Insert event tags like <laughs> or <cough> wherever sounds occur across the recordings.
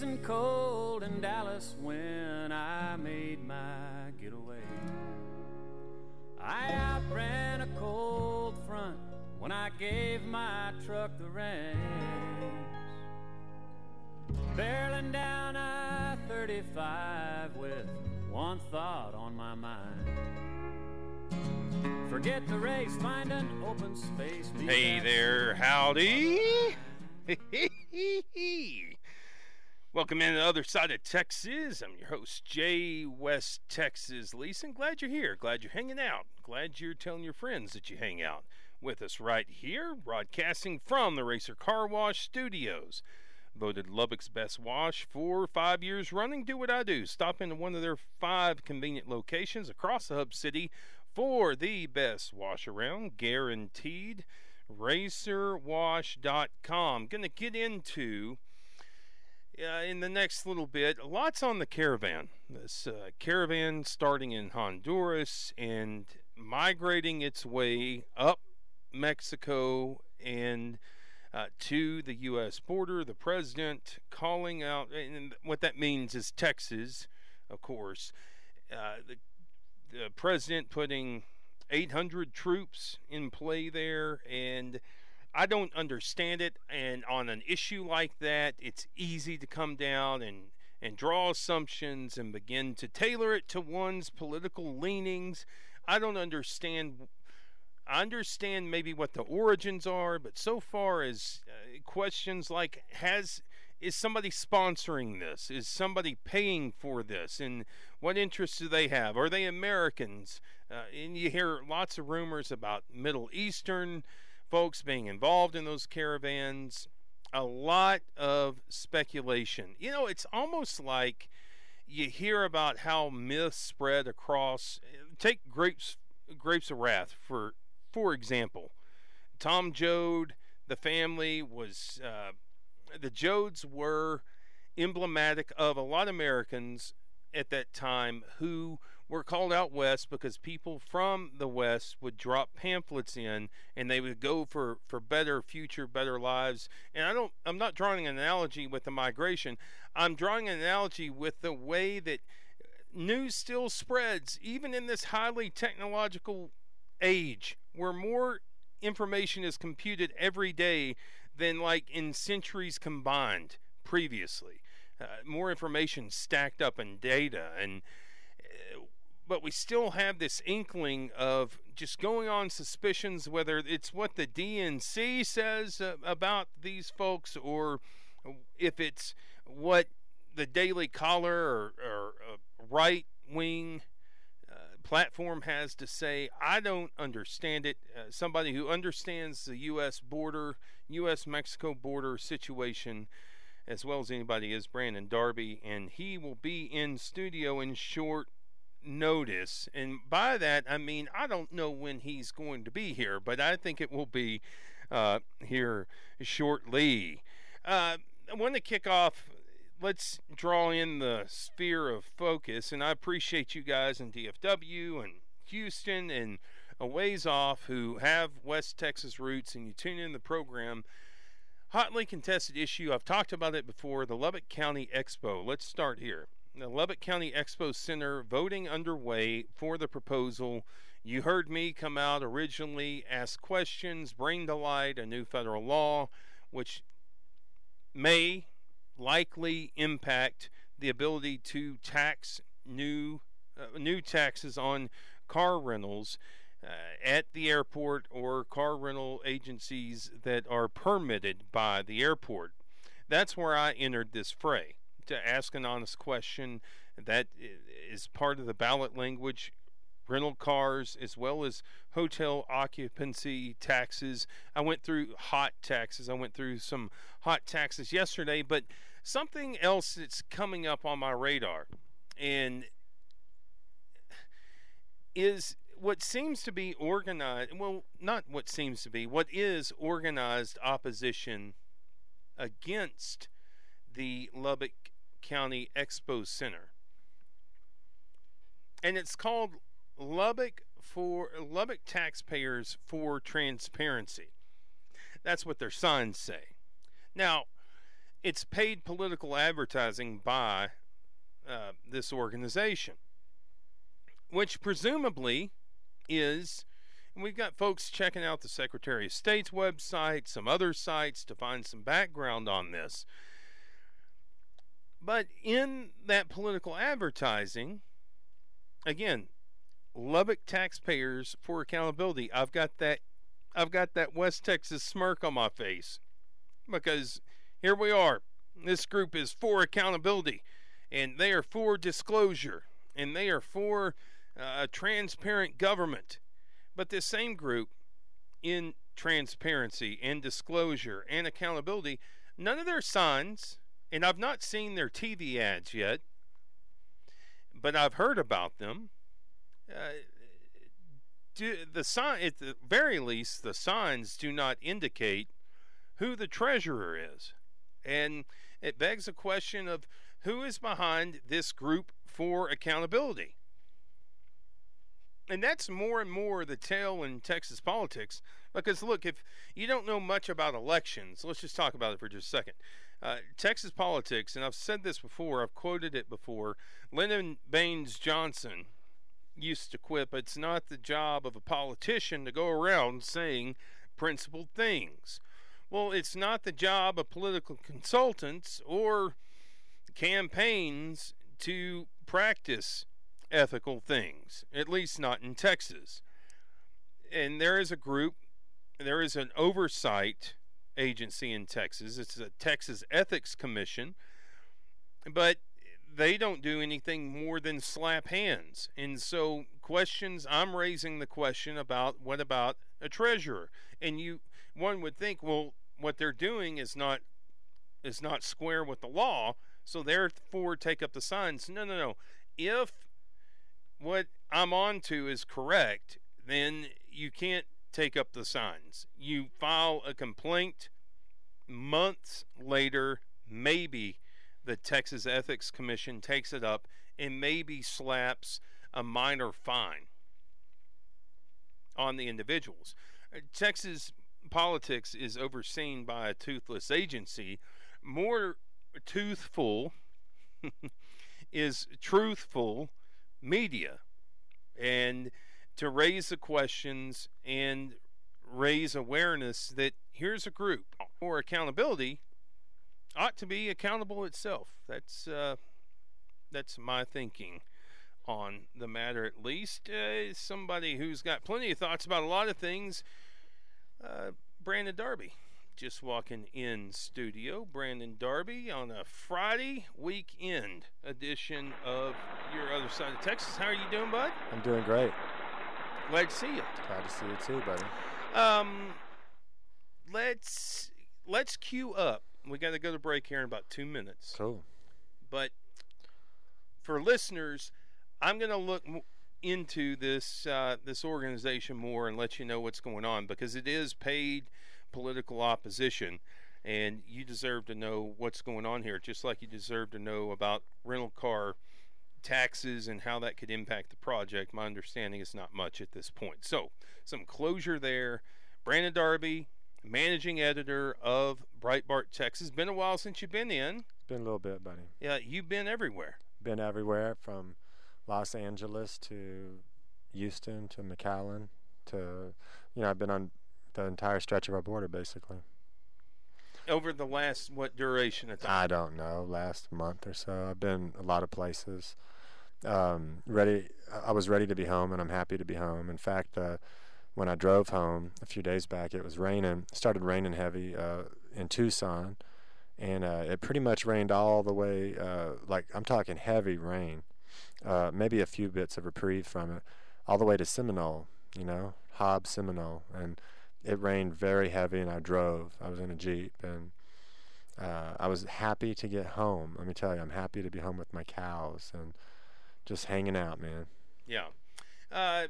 freezing cold in Dallas when I made my getaway. I outran a cold front when I gave my truck the reins. Barreling down I 35 with one thought on my mind. Forget the race, find an open space. Hey there, howdy. <laughs> Welcome in to the other side of Texas. I'm your host, Jay West Texas Leeson. Glad you're here. Glad you're hanging out. Glad you're telling your friends that you hang out with us right here, broadcasting from the Racer Car Wash Studios. Voted Lubbock's best wash for five years running. Do what I do. Stop into one of their five convenient locations across the hub city for the best wash around, guaranteed. RacerWash.com. Going to get into in the next little bit lots on the caravan. This uh, caravan starting in Honduras and migrating its way up Mexico and uh, to the U.S. border. The president calling out, and what that means is Texas, of course. Uh, the, the president putting 800 troops in play there, and I don't understand it. And on an issue like that, it's easy to come down and and draw assumptions and begin to tailor it to one's political leanings. I don't understand. I understand maybe what the origins are, but so far as uh, questions like has is somebody sponsoring this? Is somebody paying for this? And what interests do they have? Are they Americans? Uh, and you hear lots of rumors about Middle Eastern folks being involved in those caravans. A lot of speculation. You know, it's almost like you hear about how myths spread across. Take grapes, grapes of wrath for for example. Tom Joad, the family was. Uh, the Joads were emblematic of a lot of Americans at that time who were called out west because people from the west would drop pamphlets in and they would go for for better future better lives and i don't i'm not drawing an analogy with the migration i'm drawing an analogy with the way that news still spreads even in this highly technological age where more information is computed every day than like in centuries combined previously. Uh, more information stacked up in data and but we still have this inkling of just going on suspicions whether it's what the DNC says uh, about these folks or if it's what the Daily Caller or, or right wing platform has to say. I don't understand it. Uh, somebody who understands the U.S. border, U.S. Mexico border situation as well as anybody is Brandon Darby, and he will be in studio in short notice. And by that, I mean, I don't know when he's going to be here, but I think it will be uh, here shortly. Uh, I want to kick off let's draw in the sphere of focus. And I appreciate you guys in DFW and Houston and a ways off who have West Texas roots and you tune in the program. Hotly contested issue. I've talked about it before. The Lubbock County Expo. Let's start here. The Lubbock County Expo Center voting underway for the proposal. You heard me come out originally, ask questions, bring to light a new federal law, which may likely impact the ability to tax new uh, new taxes on car rentals uh, at the airport or car rental agencies that are permitted by the airport. That's where I entered this fray to ask an honest question that is part of the ballot language rental cars as well as hotel occupancy taxes. I went through hot taxes. I went through some hot taxes yesterday, but something else that's coming up on my radar and is what seems to be organized well not what seems to be what is organized opposition against the Lubbock County Expo Center and it's called Lubbock for Lubbock taxpayers for transparency that's what their signs say now it's paid political advertising by uh, this organization, which presumably is. And we've got folks checking out the Secretary of State's website, some other sites to find some background on this. But in that political advertising, again, Lubbock taxpayers for accountability. I've got that I've got that West Texas smirk on my face because here we are. This group is for accountability and they are for disclosure and they are for uh, a transparent government. But this same group in transparency and disclosure and accountability, none of their signs, and I've not seen their TV ads yet, but I've heard about them uh, do, the sign at the very least the signs do not indicate who the treasurer is and it begs the question of who is behind this group for accountability and that's more and more the tale in Texas politics. Because look, if you don't know much about elections, let's just talk about it for just a second. Uh, Texas politics, and I've said this before, I've quoted it before. Lyndon Baines Johnson, used to quip it's not the job of a politician to go around saying principled things. Well, it's not the job of political consultants or campaigns to practice ethical things, at least not in Texas. And there is a group, there is an oversight agency in Texas. It's a Texas Ethics Commission. But they don't do anything more than slap hands. And so questions I'm raising the question about what about a treasurer? And you one would think, well, what they're doing is not is not square with the law, so therefore take up the signs. No, no, no. If what I'm on to is correct, then you can't take up the signs. You file a complaint months later, maybe the Texas Ethics Commission takes it up and maybe slaps a minor fine on the individuals. Uh, Texas politics is overseen by a toothless agency. More toothful <laughs> is truthful media. And to raise the questions and raise awareness that here's a group for accountability ought to be accountable itself. That's uh, that's my thinking on the matter, at least. Uh, somebody who's got plenty of thoughts about a lot of things. Uh, Brandon Darby, just walking in studio. Brandon Darby on a Friday weekend edition of Your Other Side of Texas. How are you doing, bud? I'm doing great. Glad to see you. Glad to see you too, buddy. Um, let's let's queue up we got to go to break here in about two minutes. Cool. But for listeners, I'm going to look into this uh, this organization more and let you know what's going on because it is paid political opposition, and you deserve to know what's going on here, just like you deserve to know about rental car taxes and how that could impact the project. My understanding is not much at this point. So, some closure there. Brandon Darby, managing editor of Breitbart Texas. Been a while since you've been in. Been a little bit, buddy. Yeah, you've been everywhere. Been everywhere from Los Angeles to Houston to McAllen to, you know, I've been on the entire stretch of our border basically. Over the last what duration of time? I don't know, last month or so. I've been a lot of places. Um, ready, I was ready to be home, and I'm happy to be home. In fact, uh, when I drove home a few days back, it was raining. Started raining heavy uh, in Tucson, and uh, it pretty much rained all the way. Uh, like I'm talking heavy rain. Uh, maybe a few bits of reprieve from it, all the way to Seminole. You know, Hobbs, Seminole, and it rained very heavy. And I drove. I was in a jeep, and uh, I was happy to get home. Let me tell you, I'm happy to be home with my cows and just hanging out, man. Yeah. Uh,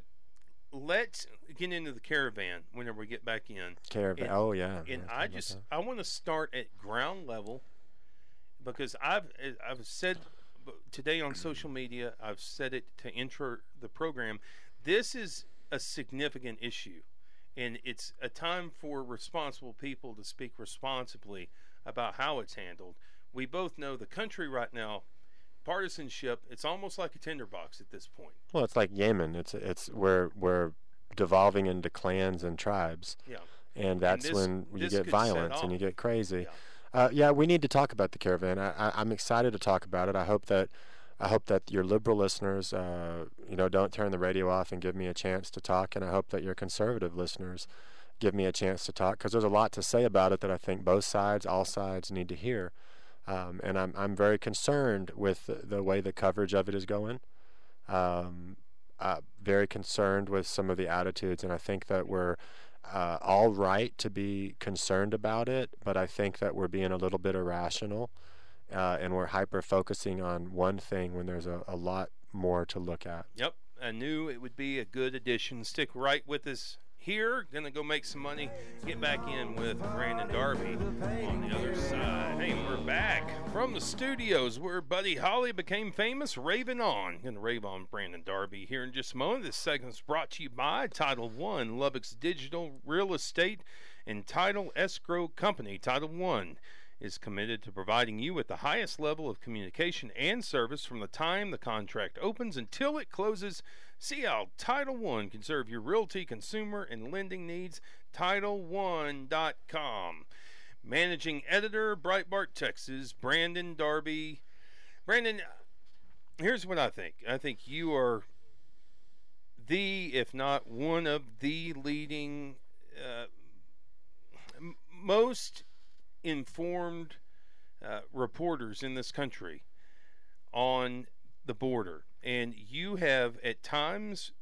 let's get into the caravan whenever we get back in. Caravan. And, oh yeah. And I just I want to start at ground level because I've I've said today on social media I've said it to enter the program. This is a significant issue, and it's a time for responsible people to speak responsibly about how it's handled. We both know the country right now, partisanship. It's almost like a tinderbox at this point. Well, it's like Yemen. It's it's we're we're devolving into clans and tribes. Yeah. And that's this- when you get violence and you get crazy. Yeah. Uh, yeah, we need to talk about the caravan. I, I, I'm excited to talk about it. I hope that I hope that your liberal listeners, uh, you know, don't turn the radio off and give me a chance to talk. And I hope that your conservative listeners give me a chance to talk because there's a lot to say about it that I think both sides, all sides, need to hear. Um, and I'm I'm very concerned with the, the way the coverage of it is going. Um, uh, very concerned with some of the attitudes, and I think that we're uh, all right to be concerned about it, but I think that we're being a little bit irrational uh, and we're hyper focusing on one thing when there's a, a lot more to look at. Yep. I knew it would be a good addition. Stick right with us here. Gonna go make some money. Get back in with Brandon Darby on the other side. Hey, we're back from the studios where Buddy Holly became famous, raving on. Gonna rave on Brandon Darby here in just a moment. This segment's brought to you by Title One, Lubbock's digital real estate and title escrow company. Title One is committed to providing you with the highest level of communication and service from the time the contract opens until it closes. See how Title One can serve your realty, consumer, and lending needs. TitleOne.com. Managing editor, Breitbart, Texas, Brandon Darby. Brandon, here's what I think. I think you are the, if not one of the leading, uh, most informed uh, reporters in this country on the border. And you have, at times,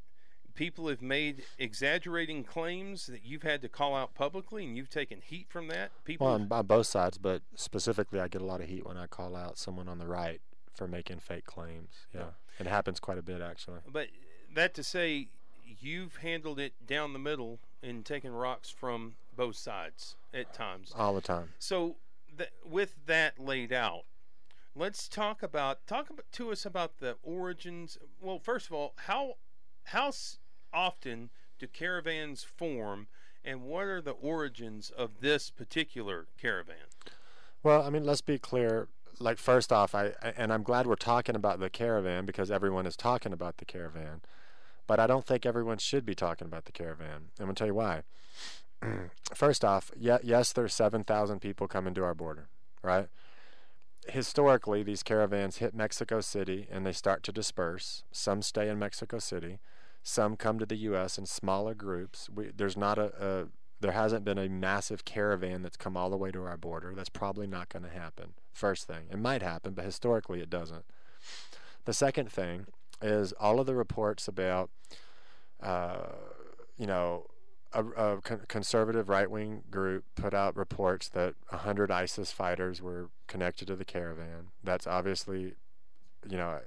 people have made exaggerating claims that you've had to call out publicly, and you've taken heat from that. People, Well, on, on both sides, but specifically, I get a lot of heat when I call out someone on the right for making fake claims. Yeah, it happens quite a bit actually. but that to say, you've handled it down the middle and taken rocks from both sides at times. All the time. So, th- with that laid out, let's talk about talk about, to us about the origins. Well, first of all, how how often do caravans form, and what are the origins of this particular caravan? Well, I mean, let's be clear. Like first off, I and I'm glad we're talking about the caravan because everyone is talking about the caravan, but I don't think everyone should be talking about the caravan. I'm gonna tell you why. <clears throat> first off, yeah, yes, there's seven thousand people coming to our border, right? Historically, these caravans hit Mexico City and they start to disperse. Some stay in Mexico City, some come to the U.S. in smaller groups. We, there's not a, a there hasn't been a massive caravan that's come all the way to our border. That's probably not going to happen. First thing, it might happen, but historically it doesn't. The second thing is all of the reports about, uh, you know, a, a conservative right wing group put out reports that 100 ISIS fighters were connected to the caravan. That's obviously, you know,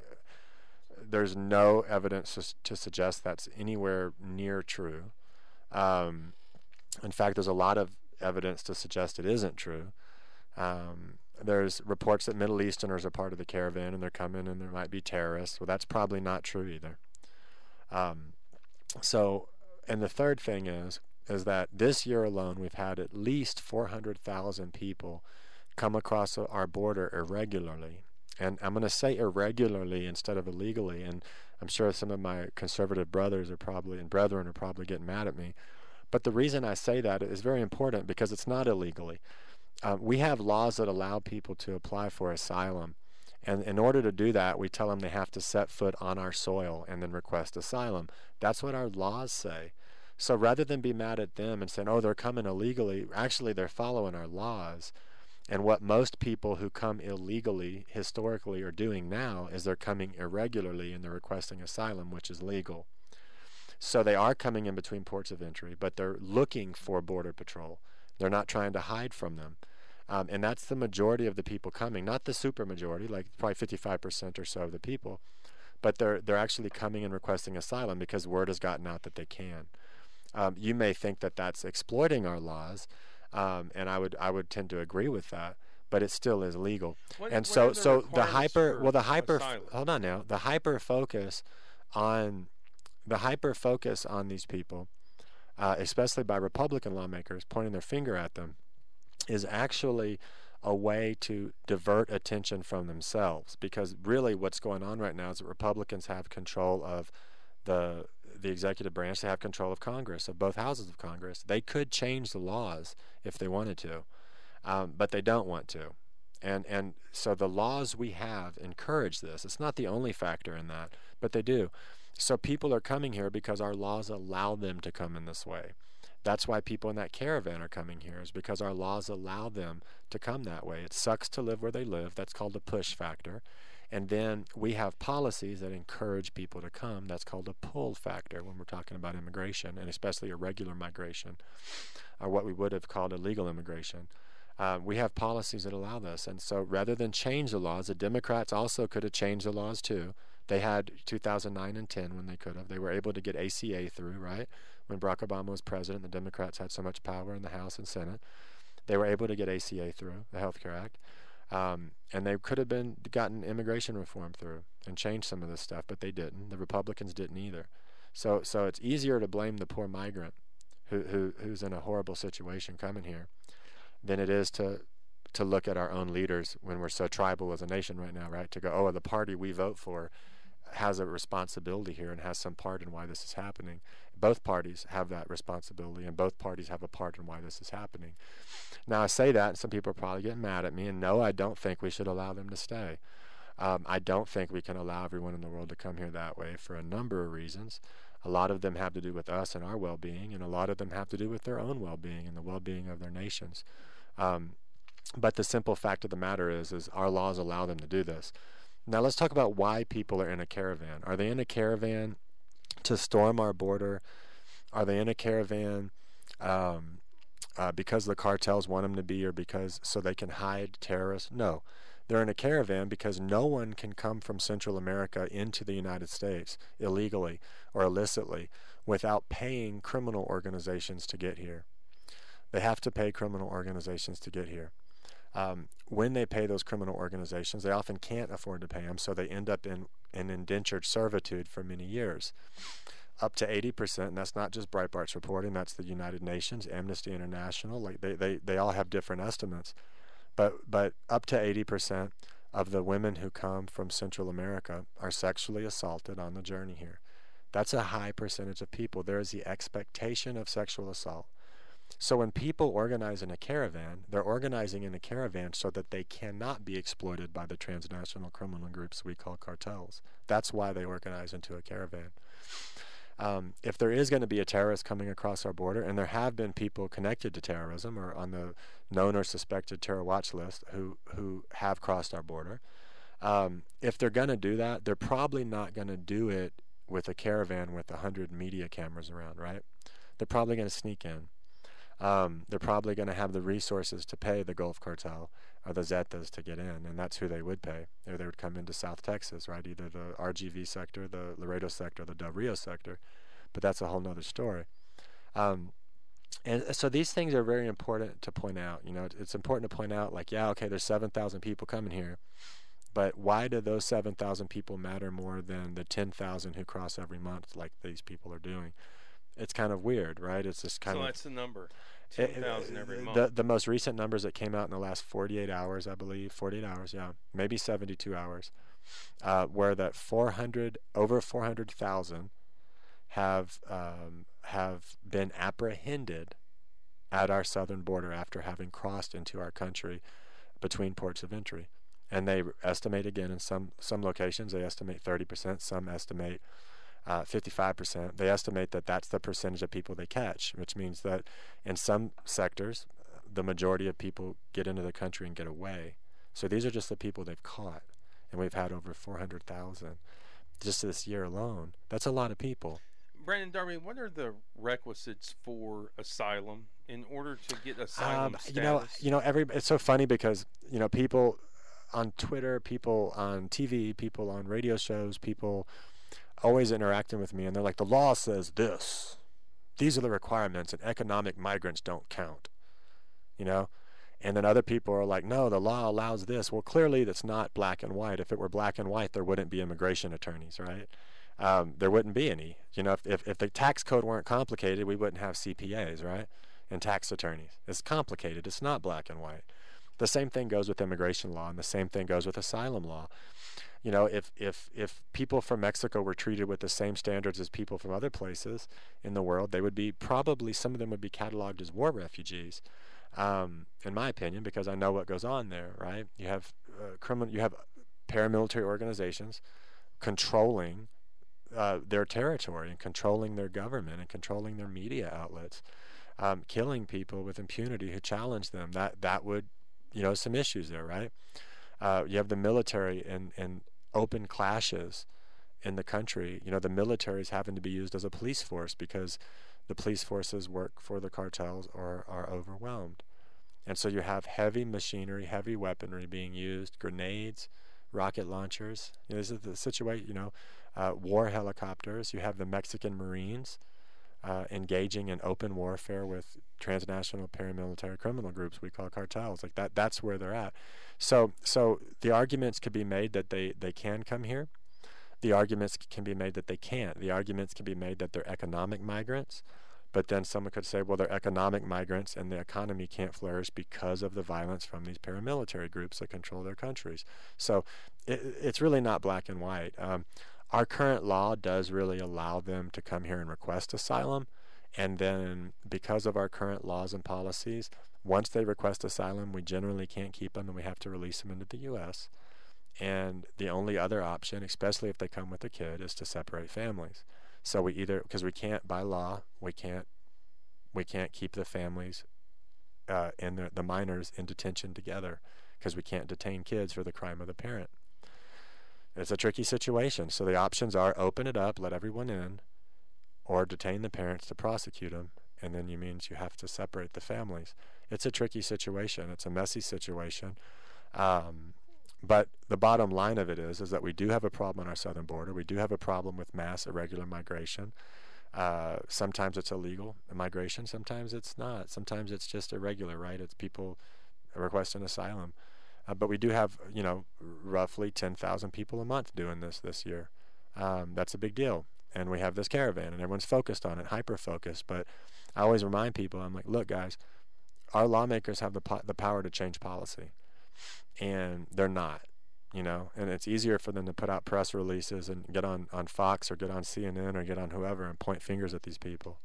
there's no evidence to, suggest that's anywhere near true. Um, in fact, there's a lot of evidence to suggest it isn't true. Um, there's reports that Middle Easterners are part of the caravan and they're coming and there might be terrorists. Well, that's probably not true either. Um, so, and the third thing is, is that this year alone we've had at least 400,000 people come across our border irregularly. And I'm going to say irregularly instead of illegally. And I'm sure some of my conservative brothers are probably and brethren are probably getting mad at me. But the reason I say that is very important because it's not illegally. Uh, we have laws that allow people to apply for asylum. And in order to do that, we tell them they have to set foot on our soil and then request asylum. That's what our laws say. So rather than be mad at them and saying, oh, they're coming illegally, actually, they're following our laws. And what most people who come illegally historically are doing now is they're coming irregularly and they're requesting asylum, which is legal. So they are coming in between ports of entry, but they're looking for Border Patrol. They're not trying to hide from them. Um, and that's the majority of the people coming, not the super majority, like probably 55% or so of the people, but they're, they're actually coming and requesting asylum because word has gotten out that they can. Um, you may think that that's exploiting our laws, um, and I would, I would tend to agree with that, but it still is legal. What- and what so, so the hyper, well, the hyper, asylum? hold on now, the hyper focus on the hyper focus on these people, uh, especially by Republican lawmakers pointing their finger at them, is actually a way to divert attention from themselves because really what's going on right now is that Republicans have control of the the executive branch. They have control of Congress of both houses of Congress. They could change the laws if they wanted to um, but they don't want to. And and so the laws we have encourage this. It's not the only factor in that but they do. So people are coming here because our laws allow them to come in this way that's why people in that caravan are coming here, is because our laws allow them to come that way. It sucks to live where they live. That's called a push factor. And then we have policies that encourage people to come. That's called a pull factor when we're talking about immigration, and especially irregular migration, or what we would have called illegal immigration. Uh, we have policies that allow this. And so rather than change the laws, the Democrats also could have changed the laws too. They had 2009 and 10 when they could have. They were able to get ACA through, right? When Barack Obama was president, the Democrats had so much power in the House and Senate. They were able to get ACA through, the Health Care Act. Um, and they could have been gotten immigration reform through and changed some of this stuff, but they didn't. The Republicans didn't either. So, so it's easier to blame the poor migrant who, who who's in a horrible situation coming here than it is to to look at our own leaders when we're so tribal as a nation right now, right? To go, oh, the party we vote for has a responsibility here and has some part in why this is happening both parties have that responsibility and both parties have a part in why this is happening. Now, I say that, and some people are probably getting mad at me, and no, I don't think we should allow them to stay. Um, I don't think we can allow everyone in the world to come here that way for a number of reasons. A lot of them have to do with us and our well being, and a lot of them have to do with their own well being and the well being of their nations. Um, but the simple fact of the matter is, is our laws allow them to do this. Now let's talk about why people are in a caravan. Are they in a caravan to storm our border? Are they in a caravan um, uh, because the cartels want them to be, or because so they can hide terrorists? No, they're in a caravan because no one can come from Central America into the United States illegally or illicitly without paying criminal organizations to get here. They have to pay criminal organizations to get here. Um, when they pay those criminal organizations, they often can't afford to pay them, so they end up in in indentured servitude for many years. Up to 80%, and that's not just Breitbart's reporting, that's the United Nations, Amnesty International, like they, they, they all have different estimates. But, but up to 80% of the women who come from Central America are sexually assaulted on the journey here. That's a high percentage of people. There is the expectation of sexual assault. So when people organize in a caravan, they're organizing in a caravan so that they cannot be exploited by the transnational criminal groups we call cartels. That's why they organize into a caravan. Um, if there is going to be a terrorist coming across our border, and there have been people connected to terrorism or on the known or suspected terror watch list who who have crossed our border, um, if they're going to do that, they're probably not going to do it with a caravan with a hundred media cameras around, right? They're probably going to sneak in um, they're probably going to have the resources to pay the Gulf Cartel or the Zetas to get in, and that's who they would pay. Or they would come into South Texas, right? Either the RGV sector, the Laredo sector, the Del Rio sector. But that's a whole nother story. Um, and so these things are very important to point out. You know, it's important to point out, like, yeah, okay, there's 7,000 people coming here, but why do those 7,000 people matter more than the 10,000 who cross every month, like these people are doing? It's kind of weird, right? It's just kind so of. So that's the number. 10,000 every month. The, the most recent numbers that came out in the last 48 hours, I believe, 48 hours, yeah, maybe 72 hours, uh, were that 400 over 400,000 have um, have been apprehended at our southern border after having crossed into our country between ports of entry. And they estimate again in some some locations they estimate 30%, some estimate uh, 55%. They estimate that that's the percentage of people they catch, which means that in some sectors, the majority of people get into the country and get away. So these are just the people they've caught. And we've had over 400,000 just this year alone. That's a lot of people. Brandon Darby, what are the requisites for asylum in order to get asylum um, status? You know, you know, every it's so funny because you know people on Twitter, people on TV, people on radio shows, people always interacting with me, and they're like, the law says this. These are the requirements, and economic migrants don't count. You know? And then other people are like, no, the law allows this. Well, clearly that's not black and white. If it were black and white, there wouldn't be immigration attorneys, right? Um, there wouldn't be any. You know, if, if, if the tax code weren't complicated, we wouldn't have CPAs, right? And tax attorneys. It's complicated. It's not black and white. The same thing goes with immigration law, and the same thing goes with asylum law. You know, if if if people from Mexico were treated with the same standards as people from other places in the world, they would be probably some of them would be cataloged as war refugees, um, in my opinion, because I know what goes on there. Right? You have uh, criminal, you have paramilitary organizations controlling uh, their territory and controlling their government and controlling their media outlets, um, killing people with impunity who challenge them. That that would, you know, some issues there, right? Uh, you have the military and and open clashes in the country. You know, the military is having to be used as a police force because the police forces work for the cartels or are overwhelmed. And so you have heavy machinery, heavy weaponry being used, grenades, rocket launchers. You know, this is the situation, you know, uh, war helicopters. You have the Mexican Marines uh, engaging in open warfare with transnational paramilitary criminal groups we call cartels. Like that, that's where they're at. So, so the arguments could be made that they, they can come here. The arguments can be made that they can't. The arguments can be made that they're economic migrants. But then someone could say, well, they're economic migrants and the economy can't flourish because of the violence from these paramilitary groups that control their countries. So it, it's really not black and white. Um, our current law does really allow them to come here and request asylum. And then, because of our current laws and policies, once they request asylum, we generally can't keep them and we have to release them into the U.S. And the only other option, especially if they come with a kid, is to separate families. So we either because we can't by law we can't we can't keep the families uh, and the, the minors in detention together because we can't detain kids for the crime of the parent. It's a tricky situation. So the options are open it up, let everyone in, or detain the parents to prosecute them, and then you means you have to separate the families. It's a tricky situation. It's a messy situation. Um, but the bottom line of it is, is that we do have a problem on our southern border. We do have a problem with mass irregular migration. Uh, sometimes it's illegal migration. Sometimes it's not. Sometimes it's just irregular, right? It's people requesting asylum. Uh, but we do have, you know, roughly 10,000 people a month doing this this year. Um, that's a big deal. And we have this caravan, and everyone's focused on it, hyper focused. But I always remind people, I'm like, look, guys, our lawmakers have the po- the power to change policy and they're not you know and it's easier for them to put out press releases and get on on fox or get on cnn or get on whoever and point fingers at these people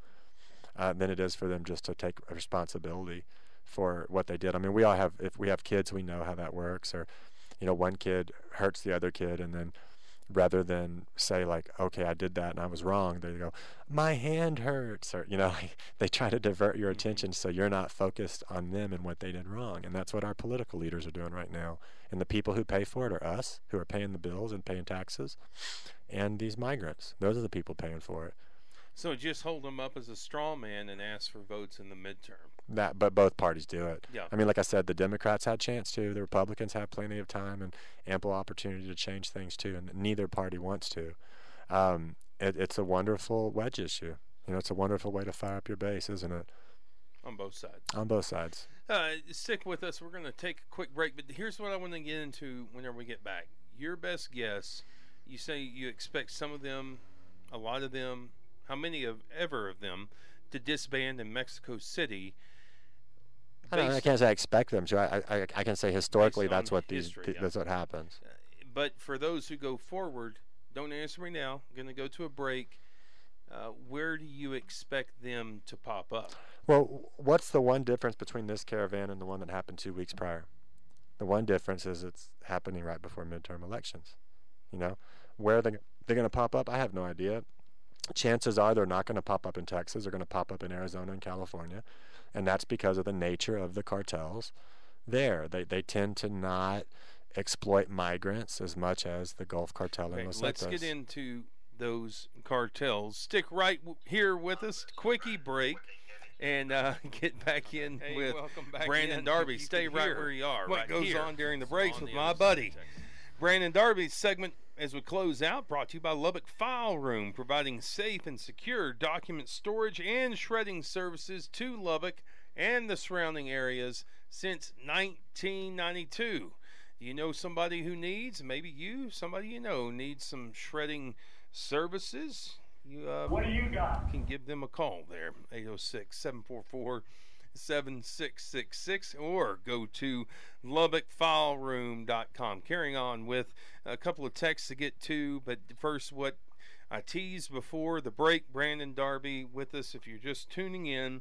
uh, than it is for them just to take responsibility for what they did. I mean we all have if we have kids we know how that works or you know one kid hurts the other kid and then rather than say like okay i did that and i was wrong they go my hand hurts or you know <laughs> they try to divert your mm-hmm. attention so you're not focused on them and what they did wrong and that's what our political leaders are doing right now. And the people who pay for it are us who are paying the bills and paying taxes and these migrants. Those are the people paying for it. So just hold them up as a straw man and ask for votes in the midterm that but both parties do it. Yeah. I mean, like I said, the Democrats had chance to. The Republicans have plenty of time and ample opportunity to change things too, and neither party wants to. Um, it, it's a wonderful wedge issue. You know, it's a wonderful way to fire up your base, isn't it? On both sides. On both sides. Uh, stick with us. We're going to take a quick break, but here's what I want to get into whenever we get back. Your best guess. You say you expect some of them, a lot of them, how many of ever of them, to disband in Mexico City I, I, can't say I expect them to. I, I, I can say historically that's what history, these yeah. that's what happens. Uh, but for those who go forward, don't answer me now. I'm going to go to a break. Uh, where do you expect them to pop up? Well, what's the one difference between this caravan and the one that happened two weeks prior? The one difference is it's happening right before midterm elections. You know, where they they're going to pop up, I have no idea. Chances are they're not going to pop up in Texas. They're going to pop up in Arizona and California and that's because of the nature of the cartels there. They they tend to not exploit migrants as much as the Gulf Cartel okay, in Los Let's get into those cartels. Stick right here with us. Quickie break. And uh, <laughs> get back in hey, with back Brandon in. Darby. Stay right where you are. What right goes here. on during the breaks on with the my buddy. Brandon Darby's segment as we close out, brought to you by Lubbock File Room, providing safe and secure document storage and shredding services to Lubbock and the surrounding areas since 1992. Do you know somebody who needs, maybe you, somebody you know, needs some shredding services? You, uh, what do you got? Can give them a call there, 806 744 7666 or go to lubbockfileroom.com. Carrying on with a couple of texts to get to, but first, what I teased before the break Brandon Darby with us. If you're just tuning in,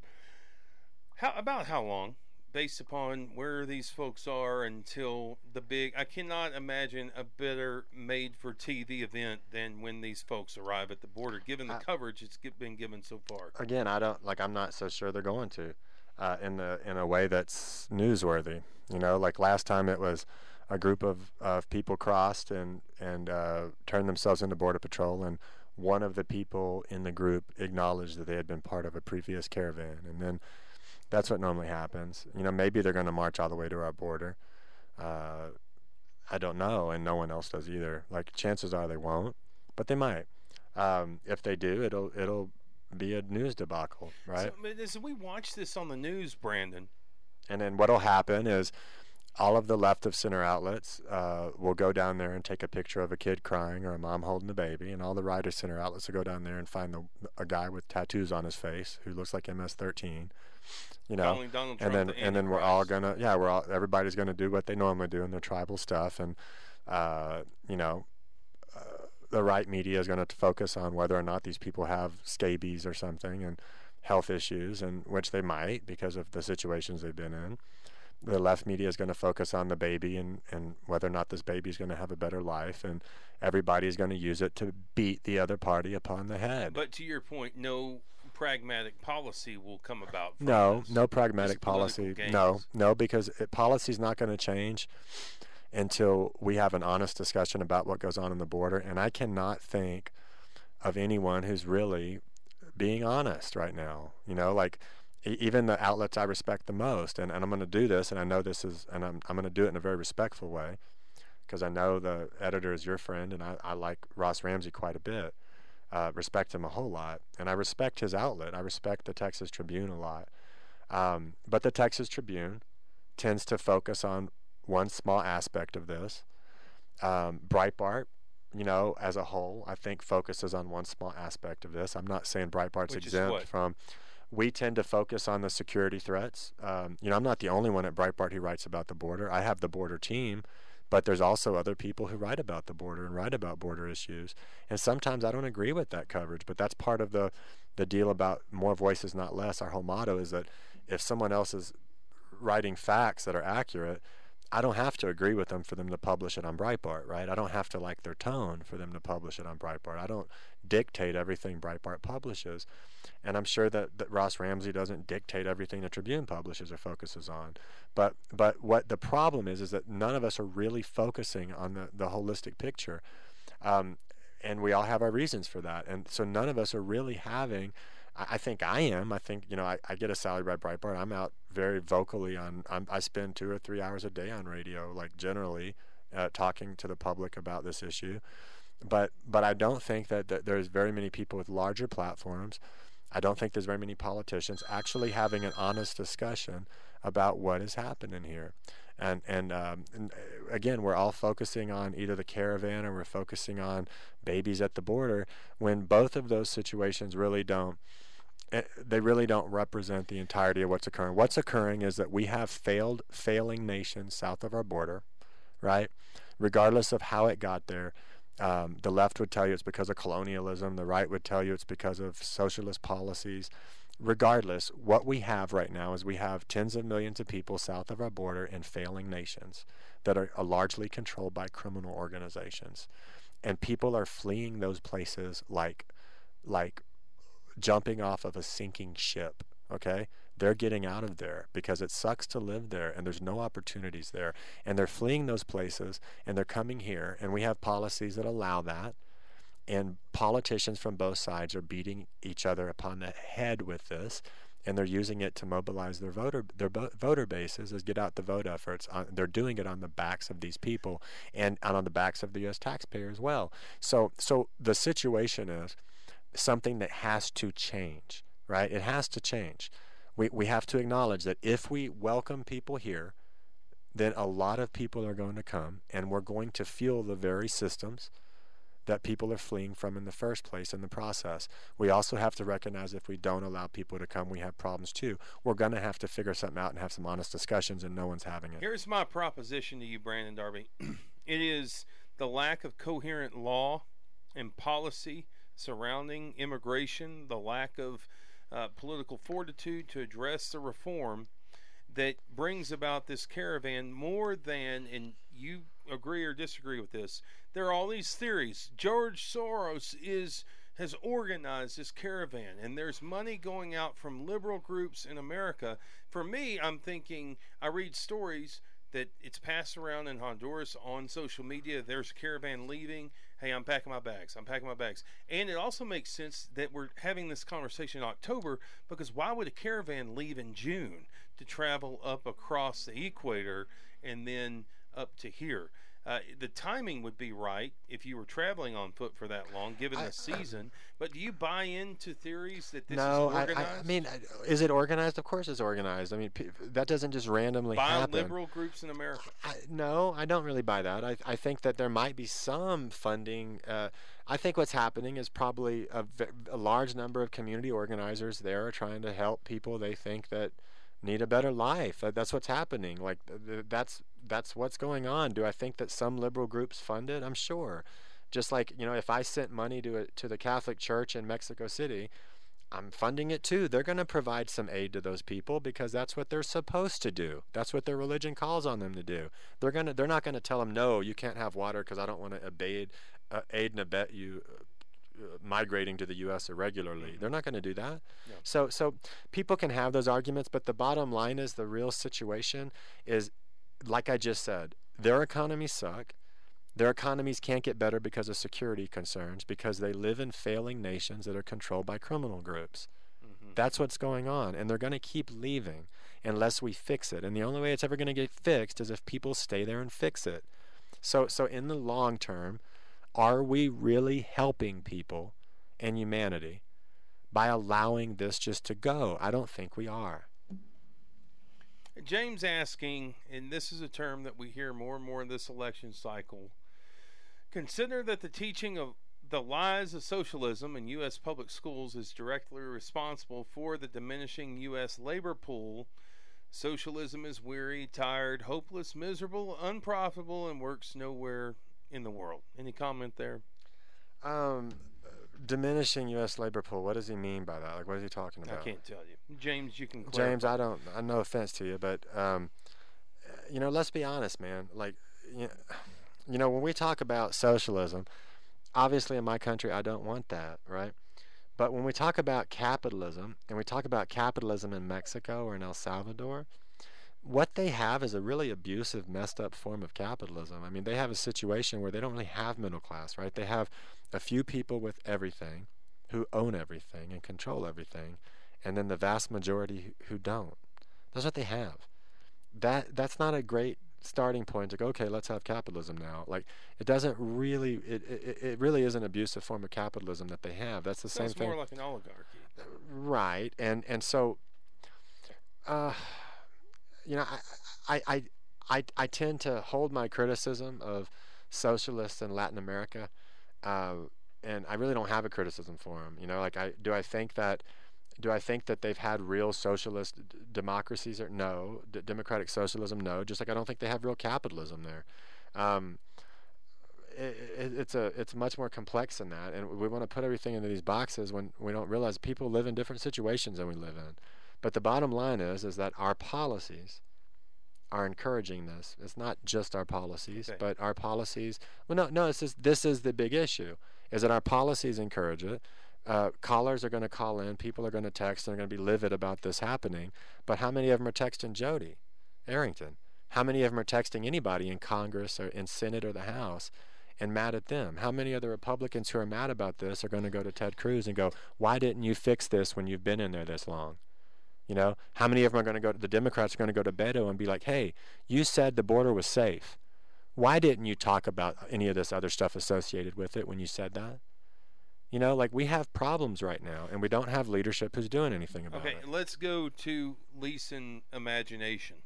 how about how long? Based upon where these folks are until the big, I cannot imagine a better made for TV event than when these folks arrive at the border, given the I- coverage it's been given so far. Again, I don't like. I'm not so sure they're going to, uh, in the in a way that's newsworthy. You know, like last time it was a group of, of people crossed and and uh, turned themselves into border patrol, and one of the people in the group acknowledged that they had been part of a previous caravan, and then that's what normally happens. You know, maybe they're going to march all the way to our border. Uh, I don't know, and no one else does either. Like chances are they won't, but they might. Um, if they do, it'll it'll be a news debacle, right? So, as we watch this on the news, Brandon, And then what'll happen is all of the left of center outlets uh, will go down there and take a picture of a kid crying or a mom holding a baby, and all the right of center outlets will go down there and find the, a guy with tattoos on his face who looks like MS-13, you know. calling Donald and then the and then we're all gonna yeah we're all everybody's gonna do what they normally do in their tribal stuff and uh, you know the right media is going to focus on whether or not these people have scabies or something and health issues and which they might because of the situations they've been in the left media is going to focus on the baby and, and whether or not this baby is going to have a better life and everybody is going to use it to beat the other party upon the head But to your point, no pragmatic policy will come about. No, this. no pragmatic policy. No, games. no, because it, policy is not going to change until we have an honest discussion about what goes on in the border. And I cannot think of anyone who's really being honest right now. You know, like even the outlets I respect the most, and, and I'm going to do this, and I know this is, and I'm, I'm going to do it in a very respectful way because I know the editor is your friend, and I, I like Ross Ramsey quite a bit. Uh, respect him a whole lot, and I respect his outlet. I respect the Texas Tribune a lot. Um, but the Texas Tribune tends to focus on one small aspect of this. Um, Breitbart, you know, as a whole, I think focuses on one small aspect of this. I'm not saying Breitbart's Which exempt from. We tend to focus on the security threats. Um, you know, I'm not the only one at Breitbart who writes about the border. I have the border team, but there's also other people who write about the border and write about border issues. And sometimes I don't agree with that coverage, but that's part of the the deal about more voices, not less. Our whole motto is that if someone else is writing facts that are accurate, I don't have to agree with them for them to publish it on Breitbart, right? I don't have to like their tone for them to publish it on Breitbart. I don't dictate everything Breitbart publishes. And I'm sure that, that Ross Ramsey doesn't dictate everything the Tribune publishes or focuses on. But but what the problem is is that none of us are really focusing on the, the holistic picture. Um, and we all have our reasons for that. And so none of us are really having I, I think I am. I think, you know, I, I get a salary by Breitbart. I'm out very vocally on, I'm, I spend two or three hours a day on radio, like generally uh, talking to the public about this issue. But, but I don't think that, that there's very many people with larger platforms. I don't think there's very many politicians actually having an honest discussion about what is happening here. And, and, um, and uh, again, we're all focusing on either the caravan or we're focusing on babies at the border when both of those situations really don't eh, they really don't represent the entirety of what's occurring. What's occurring is that we have failed failing nations south of our border, right? Regardless of how it got there. Um, the left would tell you it's because of colonialism. The right would tell you it's because of socialist policies. Regardless, what we have right now is we have tens of millions of people south of our border in failing nations that are, are largely controlled by criminal organizations. And people are fleeing those places like like jumping off of a sinking ship. Okay, they're getting out of there because it sucks to live there and there's no opportunities there, and they're fleeing those places and they're coming here, and we have policies that allow that. And politicians from both sides are beating each other upon the head with this, and they're using it to mobilize their voter their bo- voter bases as get out the vote efforts. On, they're doing it on the backs of these people and, and on the backs of the U.S. taxpayer as well. So so the situation is something that has to change, right? It has to change. We we have to acknowledge that if we welcome people here, then a lot of people are going to come, and we're going to feel the very systems that people are fleeing from in the first place in the process. We also have to recognize if we don't allow people to come, we have problems too. We're going to have to figure something out and have some honest discussions, and no one's having it. Here's my proposition to you, Brandon Darby. <clears throat> it is the lack of coherent law and policy surrounding immigration, the lack of uh, political fortitude to address the reform that brings about this caravan more than, and you agree or disagree with this, there are all these theories. George Soros is has organized this caravan and there's money going out from liberal groups in America. For me, I'm thinking I read stories that it's passed around in Honduras on social media. There's a caravan leaving. Hey, I'm packing my bags. I'm packing my bags. And it also makes sense that we're having this conversation in October because why would a caravan leave in June to travel up across the equator and then up to here? Uh, the timing would be right if you were traveling on foot for that long, given the season. but do you buy into theories that this no, is organized? I, I mean, is it organized? Of course, it's organized. I mean, that doesn't just randomly by happen. liberal groups in America. I, no, I don't really buy that. I, I think that there might be some funding. Uh, I think what's happening is probably a large number of community organizers there are trying to help people they think that need a better life. That's what's happening. Like that's that's what's going on. Do I think that some liberal groups fund it? I'm sure. Just like you know, if I sent money to a, to the Catholic Church in Mexico City, I'm funding it too. They're going to provide some aid to those people because that's what they're supposed to do. That's what their religion calls on them to do. They're going to they're not going to tell them no, you can't have water because I don't want to aid uh, aid and abet you uh, migrating to the U.S. irregularly. They're not going to do that. No. So, so people can have those arguments, but the bottom line is the real situation is, like I just said, their economies suck. Their economies can't get better because of security concerns because they live in failing nations that are controlled by criminal groups. Mm-hmm. That's what's going on, and they're going to keep leaving unless we fix it. And the only way it's ever going to get fixed is if people stay there and fix it. So, so in the long term, are we really helping people and humanity by allowing this just to go? I don't think we are. James asking, and this is a term that we hear more and more in this election cycle. Consider that the teaching of the lies of socialism in U.S. public schools is directly responsible for the diminishing U.S. labor pool. Socialism is weary, tired, hopeless, miserable, unprofitable, and works nowhere in the world. Any comment there? Um, diminishing U.S. labor pool. What does he mean by that? Like, what is he talking about? I can't tell you. James, you can clarify. James, I don't. I no offense to you, but um, you know, let's be honest, man. Like, you you know, when we talk about socialism, obviously in my country, I don't want that, right? But when we talk about capitalism, and we talk about capitalism in Mexico or in El Salvador, what they have is a really abusive, messed up form of capitalism. I mean, they have a situation where they don't really have middle class, right? They have a few people with everything who own everything and control everything, and then the vast majority who don't. That's what they have. That that's not a great starting point to go, okay, let's have capitalism now. Like it doesn't really it, it, it really is an abusive form of capitalism that they have. That's the same Sounds thing. more like an oligarchy. Right. And and so uh you know, I, I, I, I, I tend to hold my criticism of socialists in Latin America, uh, and I really don't have a criticism for them. You know, like I do. I think that do I think that they've had real socialist d- democracies or no d- democratic socialism? No. Just like I don't think they have real capitalism there. Um, it, it, it's a it's much more complex than that, and we want to put everything into these boxes when we don't realize people live in different situations than we live in. But the bottom line is is that our policies are encouraging this. It's not just our policies, Okay. but our policies. Well, no, no. It's just, this is the big issue: is that our policies encourage it. Uh, callers are going to call in. People are going to text. They're going to be livid about this happening. But how many of them are texting Jodey Arrington? How many of them are texting anybody in Congress or in Senate or the House? and mad at them. How many of the Republicans who are mad about this are going to go to Ted Cruz and go, "Why didn't you fix this when you've been in there this long?" You know, how many of them are going to go to the Democrats are going to go to Beto and be like, "Hey, you said the border was safe. Why didn't you talk about any of this other stuff associated with it when you said that?" You know, like we have problems right now, and we don't have leadership who's doing anything about Okay, it. Okay, let's go to lease and imagination.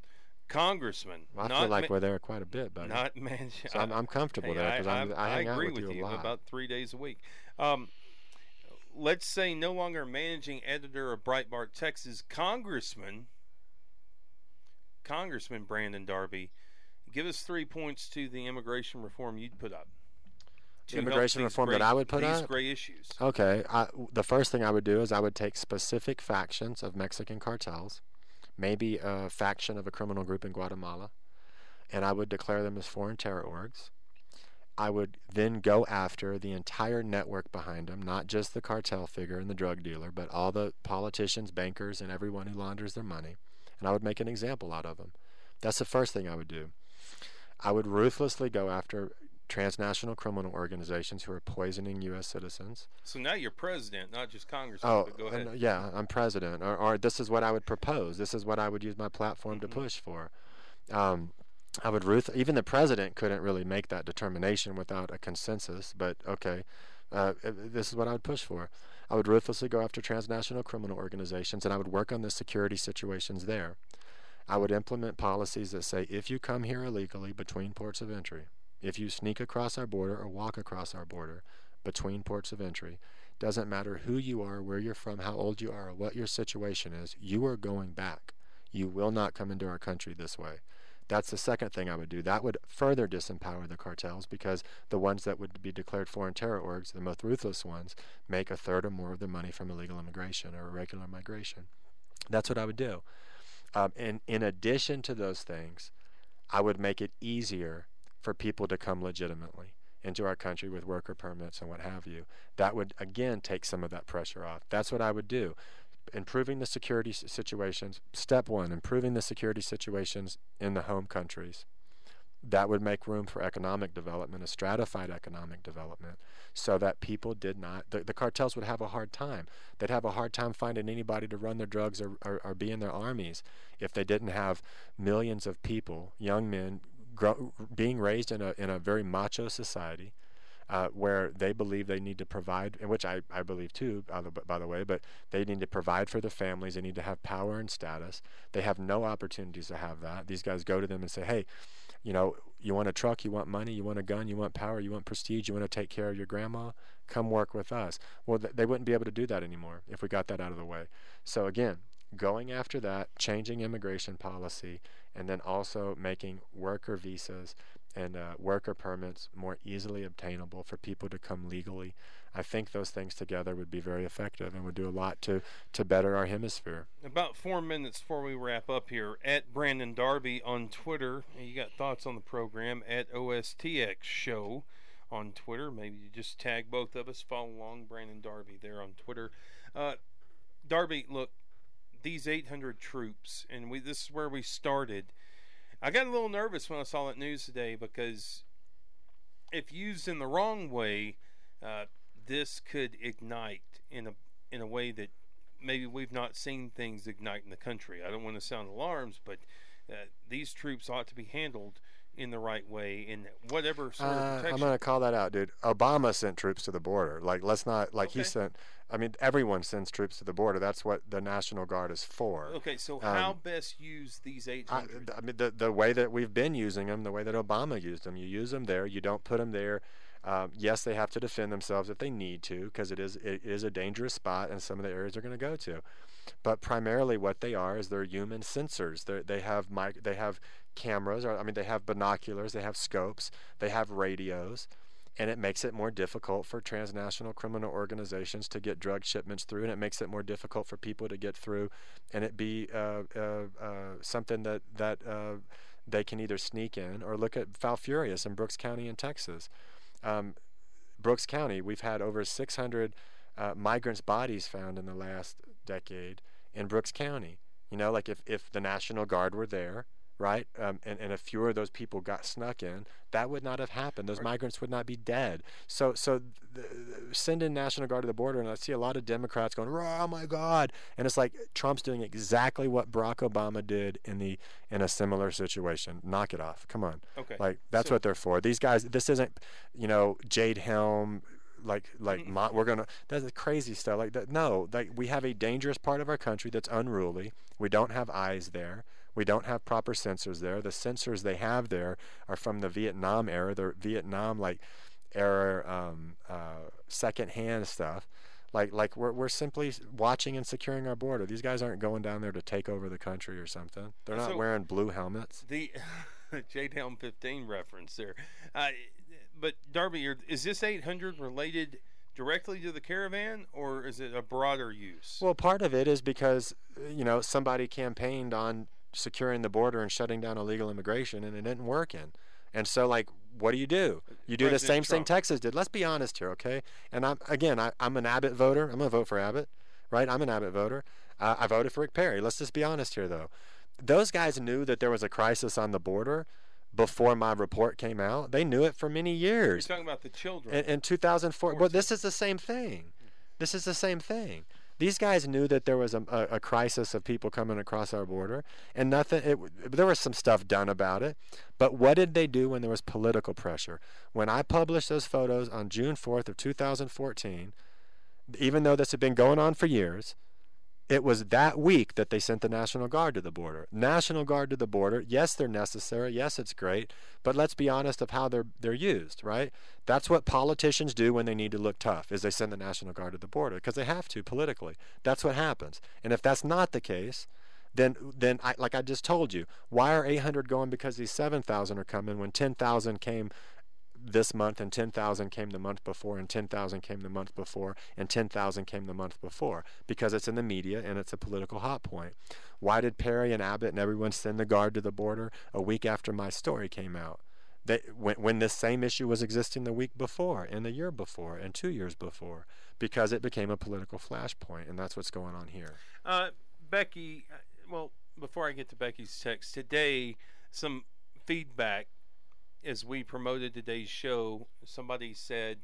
congressman. I not feel like ma- we're there quite a bit, buddy. not <laughs> managing. so I'm, I'm comfortable Hey, there because I, I I hang out agree with, with you a lot. about three days a week. Um, let's say no longer managing editor of Breitbart, Texas, Congressman, Congressman Brandon Darby. Give us three points to the immigration reform you'd put up. to immigration reform that I would put these up? gray issues. Okay, I, the first thing I would do is I would take specific factions of Mexican cartels, maybe a faction of a criminal group in Guatemala, and I would declare them as foreign terror orgs. I would then go after the entire network behind them, not just the cartel figure and the drug dealer, but all the politicians, bankers, and everyone who launders their money, and I would make an example out of them. That's the first thing I would do. I would ruthlessly go after transnational criminal organizations who are poisoning U.S. citizens. So now you're president, not just congressman. Oh, but go and, ahead. uh, yeah, I'm president, or, or this is what I would propose. This is what I would use my platform Mhm. to push for. Um, I would ruth. Even the president couldn't really make that determination without a consensus. But okay, uh, uh, this is what I would push for. I would ruthlessly go after transnational criminal organizations, and I would work on the security situations there. I would implement policies that say if you come here illegally between ports of entry, if you sneak across our border or walk across our border between ports of entry, doesn't matter who you are, where you're from, how old you are, or what your situation is, you are going back. You will not come into our country this way. That's the second thing I would do. That would further disempower the cartels because the ones that would be declared foreign terror orgs, the most ruthless ones, make a third or more of their money from illegal immigration or irregular migration. That's what I would do. Um, and in addition to those things, I would make it easier for people to come legitimately into our country with worker permits and what have you. That would, again, take some of that pressure off. That's what I would do. Improving the security situations. Step one, improving the security situations in the home countries. That would make room for economic development, a stratified economic development, so that people did not, the, the cartels would have a hard time. They'd have a hard time finding anybody to run their drugs or, or, or be in their armies if they didn't have millions of people, young men, grow, being raised in a, in a very macho society. Uh, where they believe they need to provide, and which I, I believe too, by the, way, but they need to provide for their families. They need to have power and status. They have no opportunities to have that. These guys go to them and say, hey, you know, you want a truck, you want money, you want a gun, you want power, you want prestige, you want to take care of your grandma, come work with us. Well, th- they wouldn't be able to do that anymore if we got that out of the way. So, again, going after that, changing immigration policy, and then also making worker visas and uh, worker permits more easily obtainable for people to come legally. I think those things together would be very effective and would do a lot to, to better our hemisphere. About four minutes before we wrap up here, at Brandon Darby on Twitter. You got thoughts on the program at OSTX Show on Twitter. Maybe you just tag both of us. Follow along Brandon Darby there on Twitter. Uh, Darby, look, these 800 troops, and we this is where we started. I got a little nervous when I saw that news today because if used in the wrong way, uh, this could ignite in a in a way that maybe we've not seen things ignite in the country. I don't want to sound alarms, but uh, these troops ought to be handled in the right way in whatever sort of Uh. I'm gonna call that out, dude. Obama sent troops to the border. Like, let's not like he sent. I mean, everyone sends troops to the border. That's what the National Guard is for. okay, so um, how best use these I, I mean, the the way that we've been using them, the way that Obama used them, you use them there. You don't put them there. Um, yes, they have to defend themselves if they need to, because it is it is a dangerous spot, and some of the areas they're going to go to. But primarily, what they are is they're human sensors. They they have mic- they have cameras, or I mean, they have binoculars, they have scopes, they have radios, and it makes it more difficult for transnational criminal organizations to get drug shipments through, and it makes it more difficult for people to get through, and it be uh, uh, uh, something that that uh, they can either sneak in or look at Falfurrias in Brooks County in Texas. Um, Brooks County, we've had over 600 uh, migrants' bodies found in the last decade in Brooks County. You know, like if, if the National Guard were there, right, um, and, and if fewer of those people got snuck in, that would not have happened. Those migrants would not be dead. So, so th- send in National Guard to the border, and I see a lot of Democrats going, "Oh my God!" And it's like Trump's doing exactly what Barack Obama did in the in a similar situation. Knock it off. Come on. okay, Like that's So- what they're for. These guys. This isn't, you know, Jade Helm. Like like <laughs> Mm-mm. we're gonna. That's crazy stuff. Like that. No. Like we have a dangerous part of our country that's unruly. We don't have eyes there. We don't have proper sensors there. The sensors they have there are from the Vietnam era. They're Vietnam like era um, uh, secondhand stuff. Like like we're we're simply watching and securing our border. These guys aren't going down there to take over the country or something. They're not So- wearing blue helmets. The <laughs> Jade Helm 15 reference there. Uh, but Darby, is this 800 related directly to the caravan, or is it a broader use? Well, part of it is because you know somebody campaigned on securing the border and shutting down illegal immigration, and it didn't work. In, and so like, what do you do? You do the President same thing Texas did. Let's be honest here, okay? And I'm again, I, I'm an Abbott voter. I'm gonna vote for Abbott, right? I'm an Abbott voter. Uh, I voted for Rick Perry. Let's just be honest here, though. Those guys knew that there was a crisis on the border before my report came out. They knew it for many years. You're talking about the children. In, in 2004, well, this is the same thing. This is the same thing. These guys knew that there was a, a, a crisis of people coming across our border, and nothing. It, there was some stuff done about it, but what did they do when there was political pressure? When I published those photos on June 4th of 2014, even though this had been going on for years, it was that week that they sent the National Guard to the border. National Guard to the border. Yes, they're necessary. Yes, it's great. But let's be honest of how they're they're used, right? That's what politicians do when they need to look tough. Is they send the National Guard to the border because they have to politically. That's what happens. And if that's not the case, then then I, like I just told you, why are 800 going because these 7,000 are coming when 10,000 came this month and 10,000 came the month before and 10,000 came the month before and 10,000 came the month before because it's in the media and it's a political hot point. Why did Perry and Abbott and everyone send the guard to the border a week after my story came out? They, when, when this same issue was existing the week before and the year before and two years before because it became a political flashpoint and that's what's going on here. Uh, Becky, uh, well, before I get to Becky's text today, some feedback as we promoted today's show. Somebody said,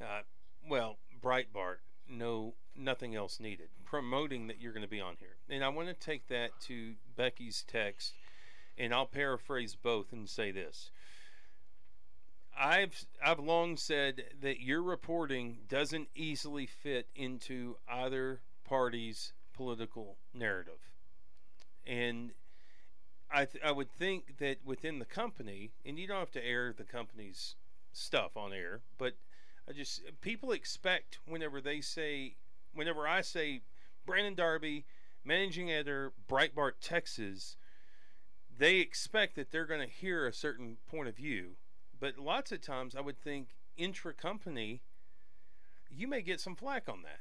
uh, "Well, Breitbart, no, nothing else needed." Promoting that you're going to be on here, and I want to take that to Becky's text, and I'll paraphrase both and say this. I've I've long said that your reporting doesn't easily fit into either party's political narrative, and I th- I would think that within the company, and you don't have to air the company's stuff on air, but I just people expect whenever they say whenever I say Brandon Darby, managing editor, Breitbart, Texas, they expect that they're going to hear a certain point of view. But lots of times, I would think intra company, you may get some flack on that.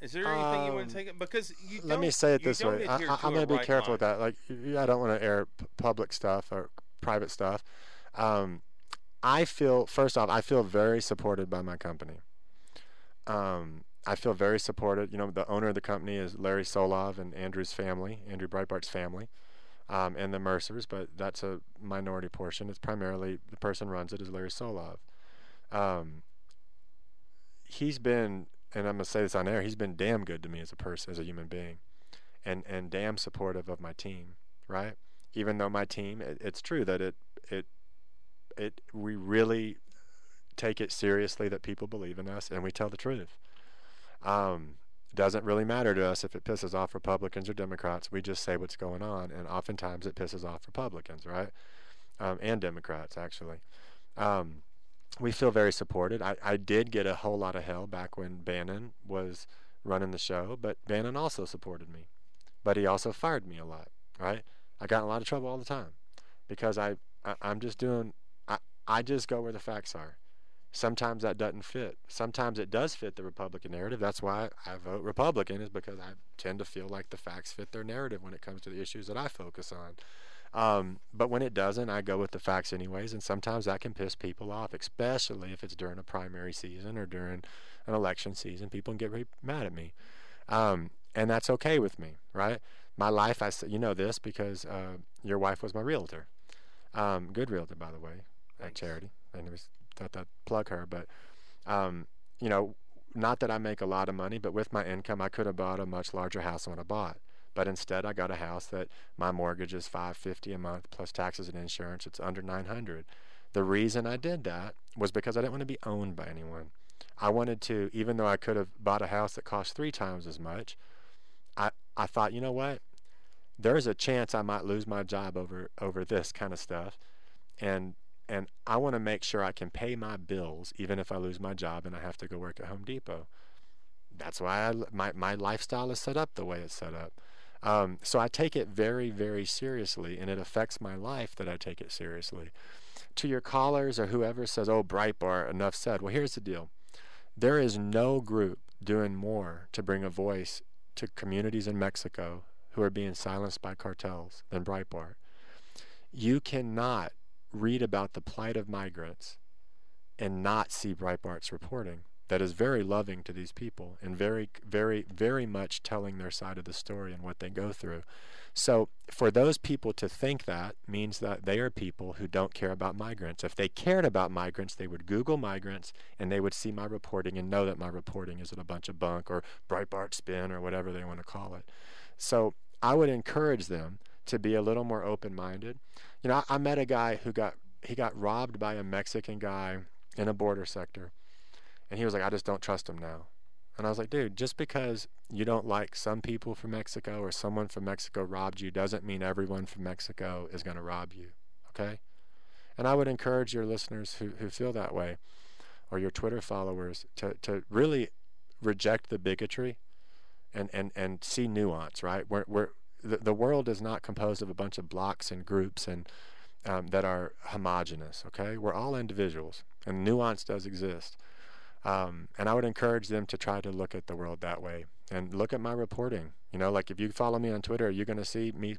Is there anything you want Um, to take it? Because you Let me say it this way. I, I, I'm going to be right careful line. with that. Like, I don't want to air p- public stuff or private stuff. Um, I feel, first off, I feel very supported by my company. Um, I feel very supported. You know, the owner of the company is Larry Solov and Andrew's family, Andrew Breitbart's family, um, and the Mercers, but that's a minority portion. It's primarily the person runs it is Larry Solov. Um, he's been, and I'm gonna say this on air, he's been damn good to me as a person, as a human being, and and damn supportive of my team, right? Even though my team, it, it's true that it it it we really take it seriously that people believe in us and we tell the truth. Um, doesn't really matter to us if it pisses off Republicans or Democrats. We just say what's going on, and oftentimes it pisses off Republicans, right? Um, and Democrats, actually. Um, we feel very supported. I, I did get a whole lot of hell back when Bannon was running the show, but Bannon also supported me. But he also fired me a lot, right? I got in a lot of trouble all the time because I, I I'm just doing I, I just go where the facts are. Sometimes that doesn't fit. Sometimes it does fit the Republican narrative. That's why I vote Republican is because I tend to feel like the facts fit their narrative when it comes to the issues that I focus on. Um, but when it doesn't, I go with the facts anyways, and sometimes that can piss people off, especially if it's during a primary season or during an election season. People can get really mad at me, um, and that's okay with me, right? My life, I you know this because uh, your wife was my realtor, um, good realtor by the way, at Charity. It was thought that plug her, but um, you know, not that I make a lot of money, but with my income, I could have bought a much larger house than what I bought. But instead, I got a house that my mortgage is five fifty a month plus taxes and insurance. It's under nine hundred. The reason I did that was because I didn't want to be owned by anyone. I wanted to, even though I could have bought a house that cost three times as much. I I thought, you know what? there's a chance I might lose my job over over this kind of stuff, and and I want to make sure I can pay my bills even if I lose my job and I have to go work at Home Depot. That's why I, my my lifestyle is set up the way it's set up. Um, so I take it very very seriously, and it affects my life that I take it seriously. To your callers or whoever says, "Oh, Breitbart," enough said. Well, here's the deal: there is no group doing more to bring a voice to communities in Mexico who are being silenced by cartels than Breitbart. You cannot read about the plight of migrants and not see Breitbart's reporting that is very loving to these people and very, very, very much telling their side of the story and what they go through. So, for those people to think that means that they are people who don't care about migrants. If they cared about migrants, they would Google migrants and they would see my reporting and know that my reporting isn't a bunch of bunk or Breitbart spin or whatever they want to call it. So, I would encourage them to be a little more open minded. You know, I, I met a guy who got he got robbed by a Mexican guy in a border sector and he was like, I just don't trust him now. And I was like, dude, just because you don't like some people from Mexico or someone from Mexico robbed you doesn't mean everyone from Mexico is going to rob you. Okay? And I would encourage your listeners who, who feel that way or your Twitter followers to, to really reject the bigotry and, and, and see nuance, right? We're, we're, the, the world is not composed of a bunch of blocks and groups and um, that are homogenous, okay? We're all individuals and nuance does exist. Um, and I would encourage them to try to look at the world that way and look at my reporting. You know, like if you follow me on Twitter, you're going to see me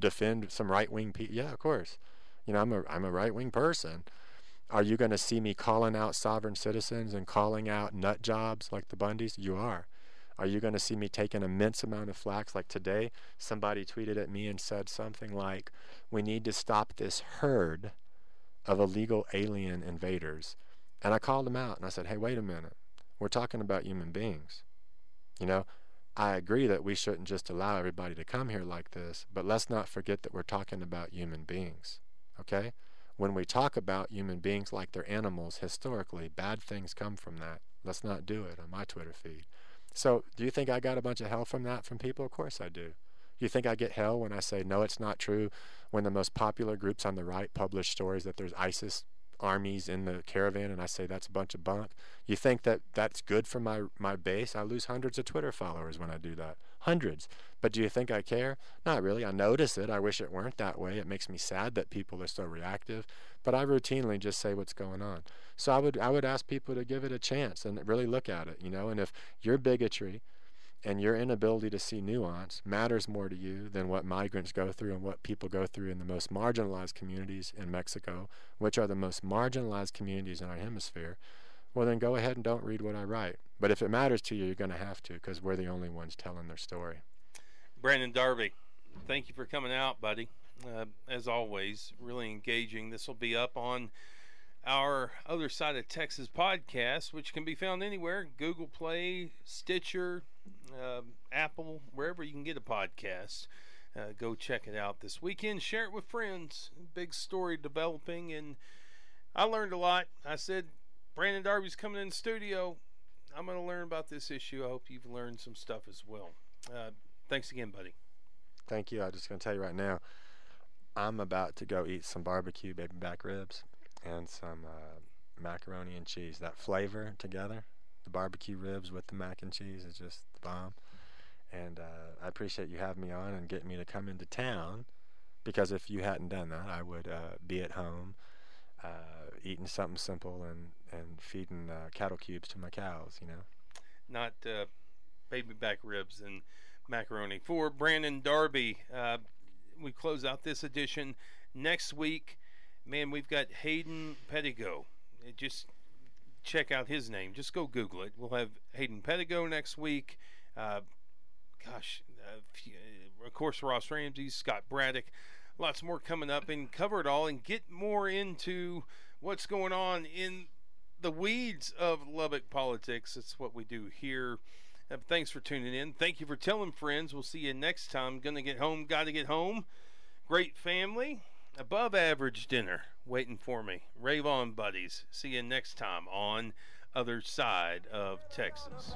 defend some right wing people. Yeah, of course. You know, I'm a I'm a right wing person. Are you going to see me calling out sovereign citizens and calling out nut jobs like the Bundys? You are. Are you going to see me take an immense amount of flack? Like today, somebody tweeted at me and said something like, "We need to stop this herd of illegal alien invaders." And I called him out and I said, hey, wait a minute. We're talking about human beings. You know, I agree that we shouldn't just allow everybody to come here like this, but let's not forget that we're talking about human beings. Okay? When we talk about human beings like they're animals, historically, bad things come from that. Let's not do it on my Twitter feed. So, do you think I got a bunch of hell from that from people? Of course I do. Do you think I get hell when I say, no, it's not true, when the most popular groups on the right publish stories that there's ISIS armies in the caravan and I say that's a bunch of bunk, you think that that's good for my, my base? I lose hundreds of Twitter followers when I do that. Hundreds. But do you think I care? Not really. I notice it. I wish it weren't that way. It makes me sad that people are so reactive. But I routinely just say what's going on. So I would I would ask people to give it a chance and really look at it, you know, and if your bigotry and your inability to see nuance matters more to you than what migrants go through and what people go through in the most marginalized communities in Mexico, which are the most marginalized communities in our hemisphere, well, then go ahead and don't read what I write. But if it matters to you, you're going to have to because we're the only ones telling their story. Brandon Darby, thank you for coming out, buddy. Uh, as always, really engaging. This will be up on our Other Side of Texas podcast, which can be found anywhere Google Play, Stitcher, uh, Apple, wherever you can get a podcast. Uh, go check it out this weekend. Share it with friends. Big story developing, and I learned a lot. I said, Brandon Darby's coming in the studio. I'm going to learn about this issue. I hope you've learned some stuff as well. Uh, thanks again, buddy. Thank you. I'm just going to tell you right now, I'm about to go eat some barbecue baby back ribs and some uh, macaroni and cheese. That flavor together, the barbecue ribs with the mac and cheese is just the bomb. And uh, I appreciate you having me on and getting me to come into town because if you hadn't done that, I would uh, be at home uh, eating something simple and, and feeding uh, cattle cubes to my cows, you know. Not uh, baby back ribs and macaroni. For Brandon Darby, uh, we close out this edition. Next week, man, we've got Hayden Pedigo. It Just check out his name. Just go Google it. We'll have Hayden Pedigo next week. Uh, gosh, uh, uh, of course, Ross Ramsey, Scott Braddock. Lots more coming up and cover it all and get more into what's going on in the weeds of Lubbock politics. That's what we do here. Uh, thanks for tuning in. Thank you for telling friends. We'll see you next time. Gonna get home. Got to get home. Great family Above average dinner waiting for me. Rave on, buddies. See you next time on Other Side of Texas.